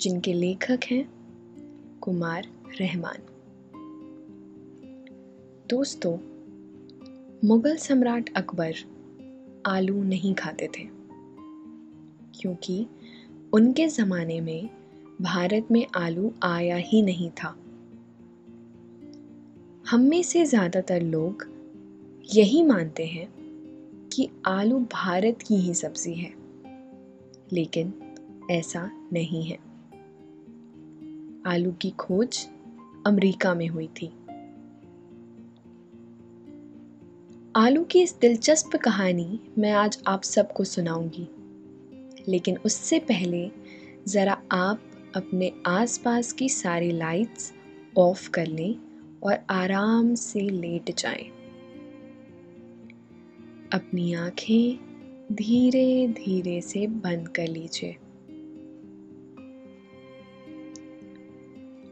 जिनके लेखक हैं कुमार रहमान। दोस्तों, मुगल सम्राट अकबर आलू नहीं खाते थे, क्योंकि उनके ज़माने में भारत में आलू आया ही नहीं था। हम में से ज़्यादातर लोग यही मानते हैं कि आलू भारत की ही सब्ज़ी है, लेकिन ऐसा नहीं है। आलू की खोज अमेरिका में हुई थी। आलू की इस दिलचस्प कहानी मैं आज आप सबको सुनाऊँगी। लेकिन उससे पहले ज़रा आप अपने आसपास की सारी लाइट्स ऑफ़ कर लें और आराम से लेट जाएँ। अपनी आँखें धीरे धीरे से बंद कर लीजिए।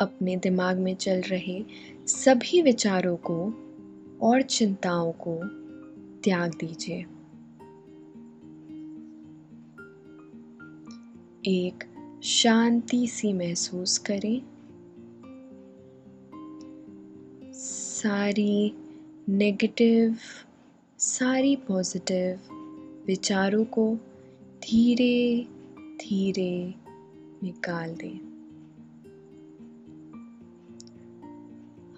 अपने दिमाग में चल रहे सभी विचारों को और चिंताओं को त्याग दीजिए। एक शांति सी महसूस करें। सारी नेगेटिव सारी पॉजिटिव विचारों को धीरे धीरे निकाल दें।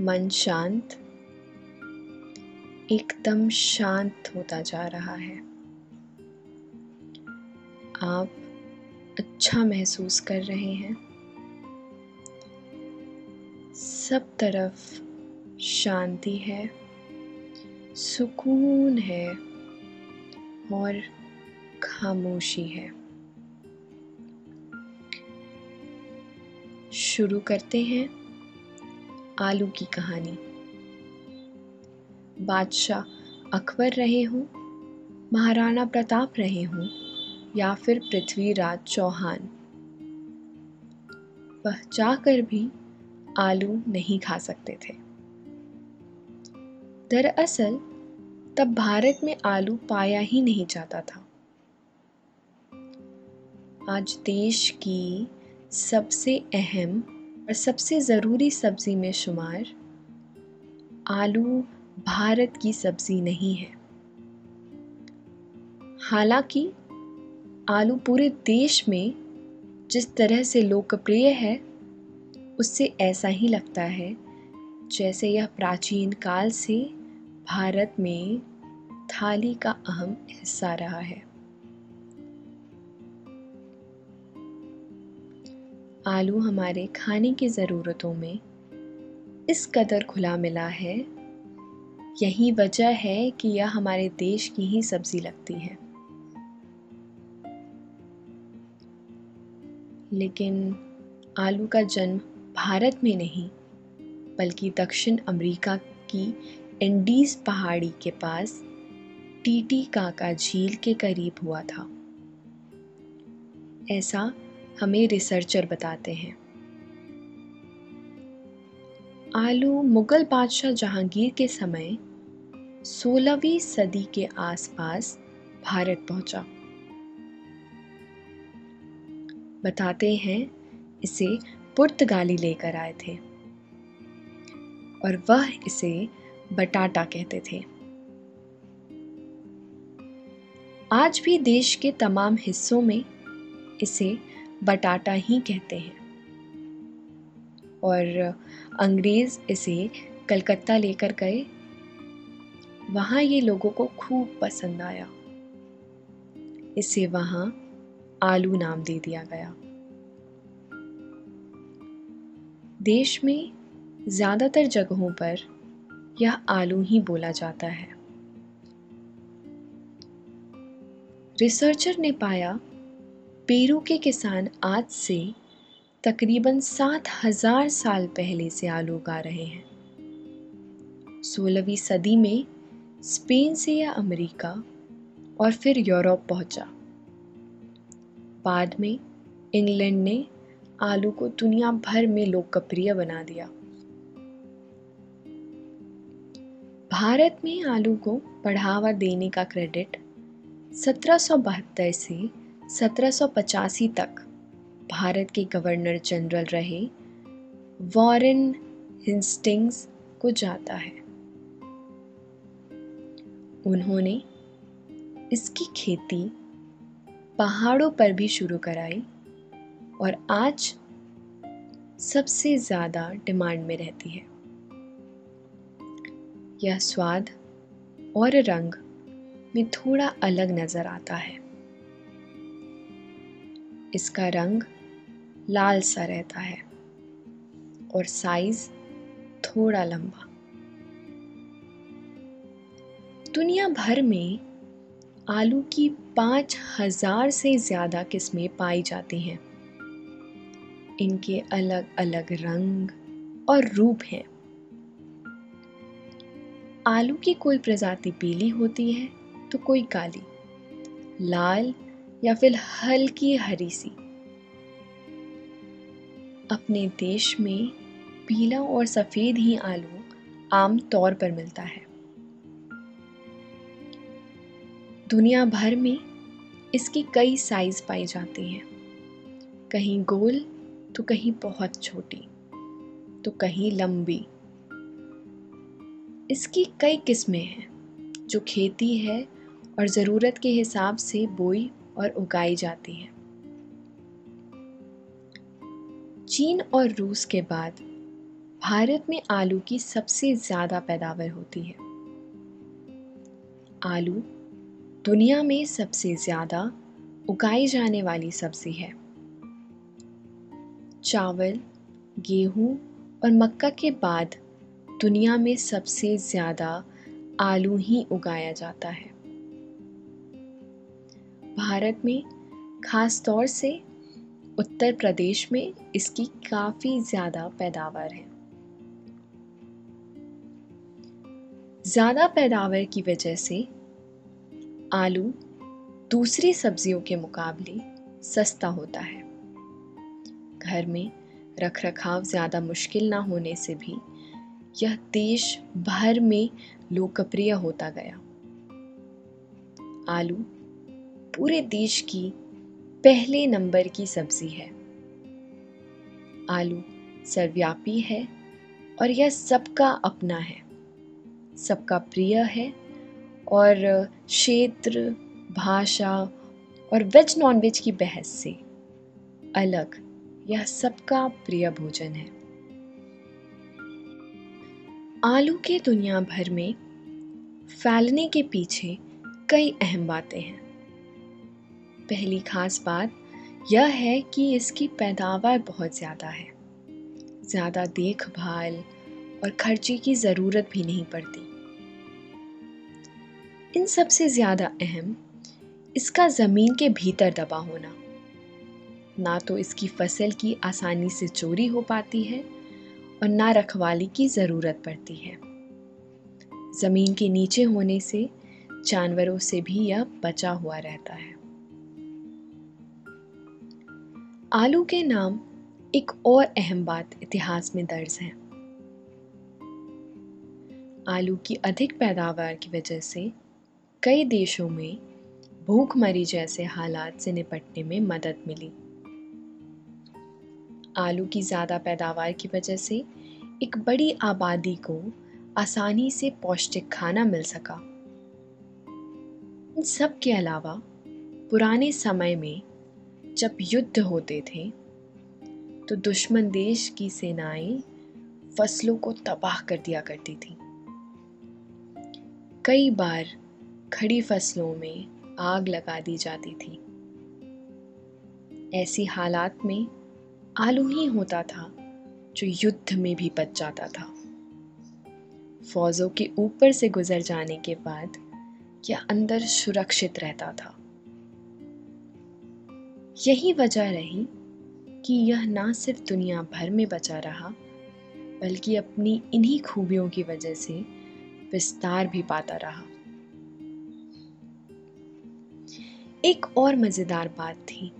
मन शांत, एकदम शांत होता जा रहा है। आप अच्छा महसूस कर रहे हैं। सब तरफ़ शांति है, सुकून है और खामोशी है। शुरू करते हैं। आलू की कहानी। बादशाह अकबर रहे हों, महाराणा प्रताप रहे हों, या फिर पृथ्वीराज चौहान। वह चाहकर भी आलू नहीं खा सकते थे। दरअसल, तब भारत में आलू पाया ही नहीं जाता था। आज देश की सबसे अहम और सबसे ज़रूरी सब्ज़ी में शुमार, आलू भारत की सब्ज़ी नहीं है। हालाँकि, आलू पूरे देश में जिस तरह से लोकप्रिय है, उससे ऐसा ही लगता है जैसे यह प्राचीन काल से भारत में थाली का अहम हिस्सा रहा है। आलू हमारे खाने की ज़रूरतों में इस कदर खुला मिला है। यही वजह है कि यह हमारे देश की ही सब्ज़ी लगती है। लेकिन आलू का जन्म भारत में नहीं, बल्कि दक्षिण अमेरिका की इंडीज पहाड़ी के पास टीटी काका झील के करीब हुआ था। ऐसा हमें रिसर्चर बताते हैं। आलू मुगल बादशाह जहांगीर के समय 16वीं सदी के आसपास भारत पहुँचा। बताते हैं इसे पुर्तगाली लेकर आए थे। और वह इसे बटाटा कहते थे। आज भी देश के तमाम हिस्सों में इसे बटाटा ही कहते हैं। और अंग्रेज़ इसे कलकत्ता लेकर गए। वहाँ ये लोगों को खूब पसंद आया। इसे वहाँ आलू नाम दे दिया गया। देश में ज़्यादातर जगहों पर यह आलू ही बोला जाता है। रिसर्चर ने पाया पेरू के किसान आज से तकरीबन सात हज़ार साल पहले से आलू उगा रहे हैं। सोलहवीं सदी में स्पेन से यह अमेरिका और फिर यूरोप पहुँचा। बाद में इंग्लैंड ने आलू को दुनिया भर में लोकप्रिय बना दिया। भारत में आलू को बढ़ावा देने का क्रेडिट सत्रह सौ बहत्तर से 1785 तक भारत के गवर्नर जनरल रहे, वॉरेन हिंस्टिंग्स को जाता है। उन्होंने इसकी खेती पहाड़ों पर भी शुरू कराई और आज सबसे ज़्यादा डिमांड में रहती है। यह स्वाद और रंग में थोड़ा अलग नज़र आता है। इसका रंग लाल सा रहता है और साइज़ थोड़ा लंबा। दुनिया भर में आलू की पाँच हज़ार से ज़्यादा किस्में पाई जाती हैं। इनके अलग अलग रंग और रूप हैं। आलू की कोई प्रजाति पीली होती है तो कोई काली। लाल या फिर हल्की हरी सी। अपने देश में पीला और सफ़ेद ही आलू आम तौर पर मिलता है। दुनिया भर में इसकी कई साइज़ पाई जाती हैं। कहीं गोल तो कहीं बहुत छोटी तो कहीं लंबी। इसकी कई किस्में हैं, जो खेती है और ज़रूरत के हिसाब से बोई और उगाई जाती हैं। चीन और रूस के बाद भारत में आलू की सबसे ज़्यादा पैदावार होती है। आलू दुनिया में सबसे ज़्यादा उगाई जाने वाली सब्ज़ी है। चावल, गेहूँ और मक्का के बाद दुनिया में सबसे ज़्यादा आलू ही उगाया जाता है। भारत में, ख़ास तौर से उत्तर प्रदेश में, इसकी काफ़ी ज़्यादा पैदावार है। ज़्यादा पैदावार की वजह से आलू दूसरी सब्जियों के मुकाबले सस्ता होता है। घर में रख रखाव ज़्यादा मुश्किल ना होने से भी यह देश भर में लोकप्रिय होता गया। आलू पूरे देश की पहले नंबर की सब्ज़ी है। आलू सर्वव्यापी है और यह सबका अपना है। सबका प्रिय है और क्षेत्र, भाषा और वेज नॉन वेज की बहस से अलग यह सबका प्रिय भोजन है। आलू के दुनिया भर में फैलने के पीछे कई अहम बातें हैं। पहली खास बात यह है कि इसकी पैदावार बहुत ज़्यादा है। ज़्यादा देखभाल और खर्चे की ज़रूरत भी नहीं पड़ती। इन सबसे ज़्यादा अहम इसका ज़मीन के भीतर दबा होना। ना तो इसकी फ़सल की आसानी से चोरी हो पाती है और ना रखवाली की ज़रूरत पड़ती है। ज़मीन के नीचे होने से जानवरों से भी यह बचा हुआ रहता है। आलू के नाम एक और अहम बात इतिहास में दर्ज है। आलू की अधिक पैदावार की वजह से कई देशों में भूखमरी जैसे हालात से निपटने में मदद मिली। आलू की ज़्यादा पैदावार की वजह से एक बड़ी आबादी को आसानी से पौष्टिक खाना मिल सका। इन सब के अलावा पुराने समय में जब युद्ध होते थे तो दुश्मन देश की सेनाएँ फ़सलों को तबाह कर दिया करती थी। कई बार खड़ी फ़सलों में आग लगा दी जाती थी। ऐसी हालात में आलू ही होता था जो युद्ध में भी बच जाता था। फौजों के ऊपर से गुजर जाने के बाद यह अंदर सुरक्षित रहता था। यही वजह रही कि यह ना सिर्फ़ दुनिया भर में बचा रहा, बल्कि अपनी इन्हीं खूबियों की वजह से विस्तार भी पाता रहा। एक और मज़ेदार बात थी।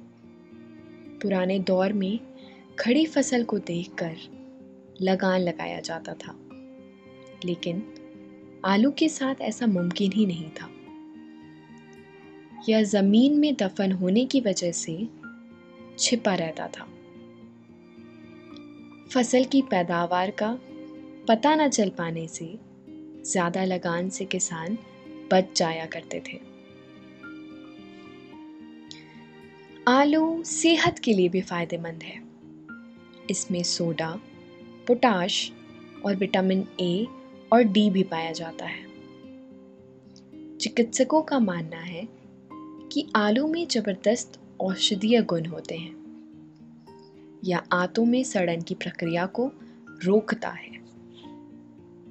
पुराने दौर में खड़ी फ़सल को देखकर लगान लगाया जाता था, लेकिन आलू के साथ ऐसा मुमकिन ही नहीं था। यह ज़मीन में दफन होने की वजह से छिपा रहता था। फ़सल की पैदावार का पता न चल पाने से ज़्यादा लगान से किसान बच जाया करते थे। आलू सेहत के लिए भी फ़ायदेमंद है। इसमें सोडा, पोटाश और विटामिन ए और डी भी पाया जाता है। चिकित्सकों का मानना है कि आलू में ज़बरदस्त औषधीय गुण होते हैं यह आंतों में सड़न की प्रक्रिया को रोकता है।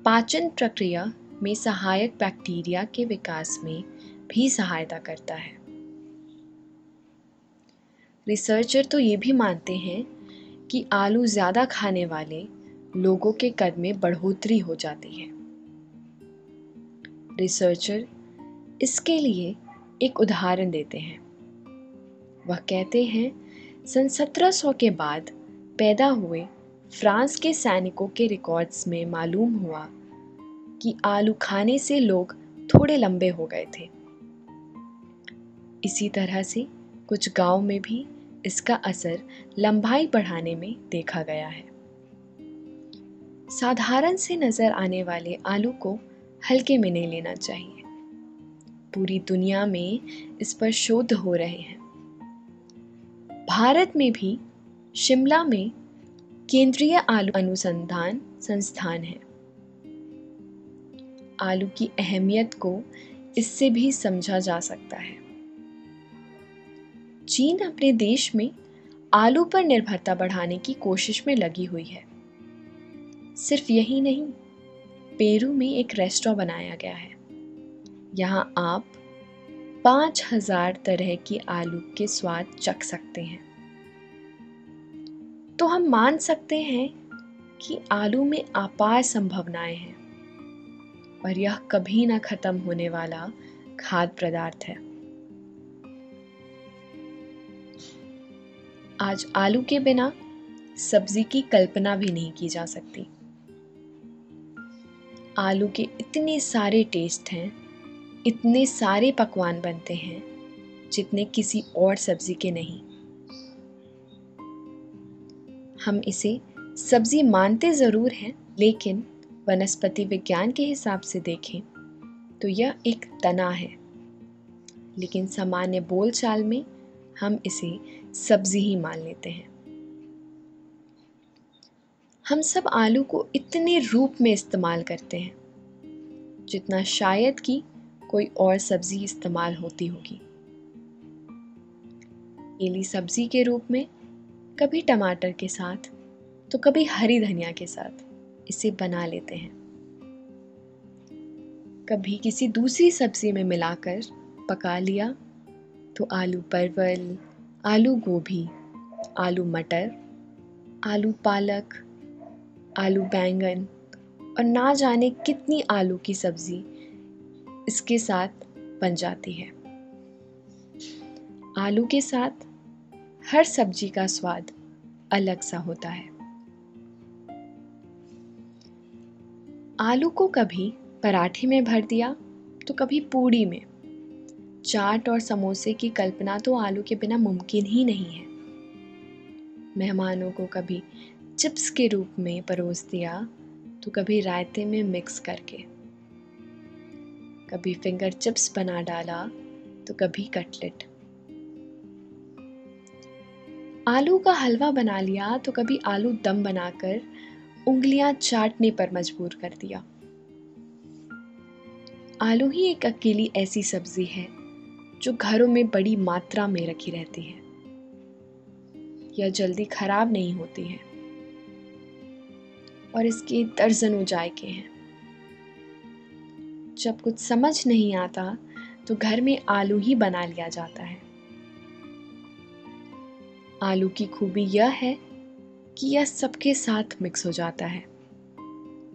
पाचन प्रक्रिया में सहायक बैक्टीरिया के विकास में भी सहायता करता है। रिसर्चर तो ये भी मानते हैं कि आलू ज़्यादा खाने वाले लोगों के कद में बढ़ोतरी हो जाती है। रिसर्चर इसके लिए एक उदाहरण देते हैं। वह कहते हैं, सन 1700 के बाद पैदा हुए फ्रांस के सैनिकों के रिकॉर्ड्स में मालूम हुआ कि आलू खाने से लोग थोड़े लंबे हो गए थे। इसी तरह से कुछ गाँव में भी इसका असर लंबाई बढ़ाने में देखा गया है। साधारण से नज़र आने वाले आलू को हल्के में नहीं लेना चाहिए। पूरी दुनिया में इस पर शोध हो रहे हैं। भारत में भी शिमला में केंद्रीय आलू अनुसंधान संस्थान है। आलू की अहमियत को इससे भी समझा जा सकता है। चीन अपने देश में आलू पर निर्भरता बढ़ाने की कोशिश में लगी हुई है। सिर्फ़ यही नहीं, पेरू में एक रेस्टोरेंट बनाया गया है। यहाँ आप पाँच हज़ार तरह की आलू के स्वाद चख सकते हैं। तो हम मान सकते हैं कि आलू में अपार संभावनाएँ हैं और यह कभी ना खत्म होने वाला खाद्य पदार्थ है। आज आलू के बिना सब्ज़ी की कल्पना भी नहीं की जा सकती। आलू के इतने सारे टेस्ट हैं इतने सारे पकवान बनते हैं, जितने किसी और सब्ज़ी के नहीं। हम इसे सब्ज़ी मानते ज़रूर हैं, लेकिन वनस्पति विज्ञान के हिसाब से देखें तो यह एक तना है। लेकिन सामान्य बोलचाल में हम इसे सब्ज़ी ही मान लेते हैं। हम सब आलू को इतने रूप में इस्तेमाल करते हैं, जितना शायद कि कोई और सब्ज़ी इस्तेमाल होती होगी। एली सब्ज़ी के रूप में, कभी टमाटर के साथ तो कभी हरी धनिया के साथ, इसे बना लेते हैं। कभी किसी दूसरी सब्ज़ी में मिलाकर पका लिया तो आलू परवल, आलू गोभी, आलू मटर, आलू पालक, आलू बैंगन, और ना जाने कितनी आलू की सब्ज़ी इसके साथ बन जाती है। आलू के साथ हर सब्ज़ी का स्वाद अलग सा होता है। आलू को कभी पराठे में भर दिया तो कभी पूड़ी में। चाट और समोसे की कल्पना तो आलू के बिना मुमकिन ही नहीं है। मेहमानों को कभी चिप्स के रूप में परोस दिया तो कभी रायते में मिक्स करके। कभी फिंगर चिप्स बना डाला तो कभी कटलेट आलू का हलवा बना लिया तो कभी आलू दम बनाकर उंगलियाँ चाटने पर मजबूर कर दिया. आलू ही एक अकेली ऐसी सब्ज़ी है, जो घरों में बड़ी मात्रा में रखी रहती है. यह जल्दी खराब नहीं होती है और इसके दर्जनों जायके हैं. जब कुछ समझ नहीं आता तो घर में आलू ही बना लिया जाता है। आलू की खूबी यह है कि यह सबके साथ मिक्स हो जाता है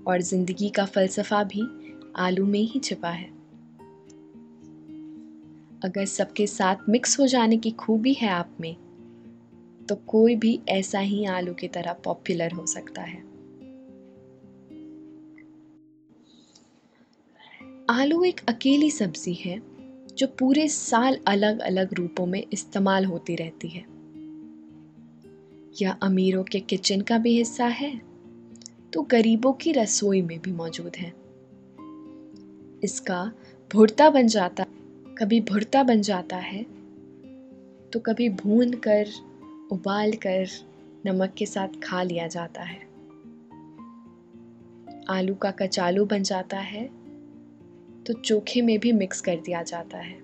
और ज़िंदगी का फलसफा भी आलू में ही छिपा है। अगर सबके साथ मिक्स हो जाने की खूबी है आप में तो कोई भी ऐसा ही आलू की तरह पॉपुलर हो सकता है। आलू एक अकेली सब्ज़ी है, जो पूरे साल अलग अलग रूपों में इस्तेमाल होती रहती है। यह अमीरों के किचन का भी हिस्सा है तो गरीबों की रसोई में भी मौजूद है। इसका भुरता बन जाता, कभी भुरता बन जाता है तो कभी भून कर उबाल कर नमक के साथ खा लिया जाता है। आलू का कचालू बन जाता है तो चोखे में भी मिक्स कर दिया जाता है।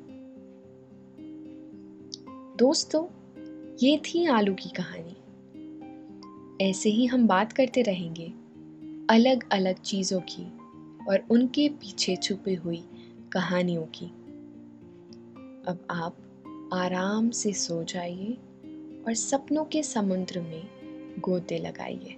दोस्तों, ये थी आलू की कहानी। ऐसे ही हम बात करते रहेंगे अलग अलग चीज़ों की और उनके पीछे छुपी हुई कहानियों की। अब आप आराम से सो जाइए और सपनों के समुद्र में गोते लगाइए।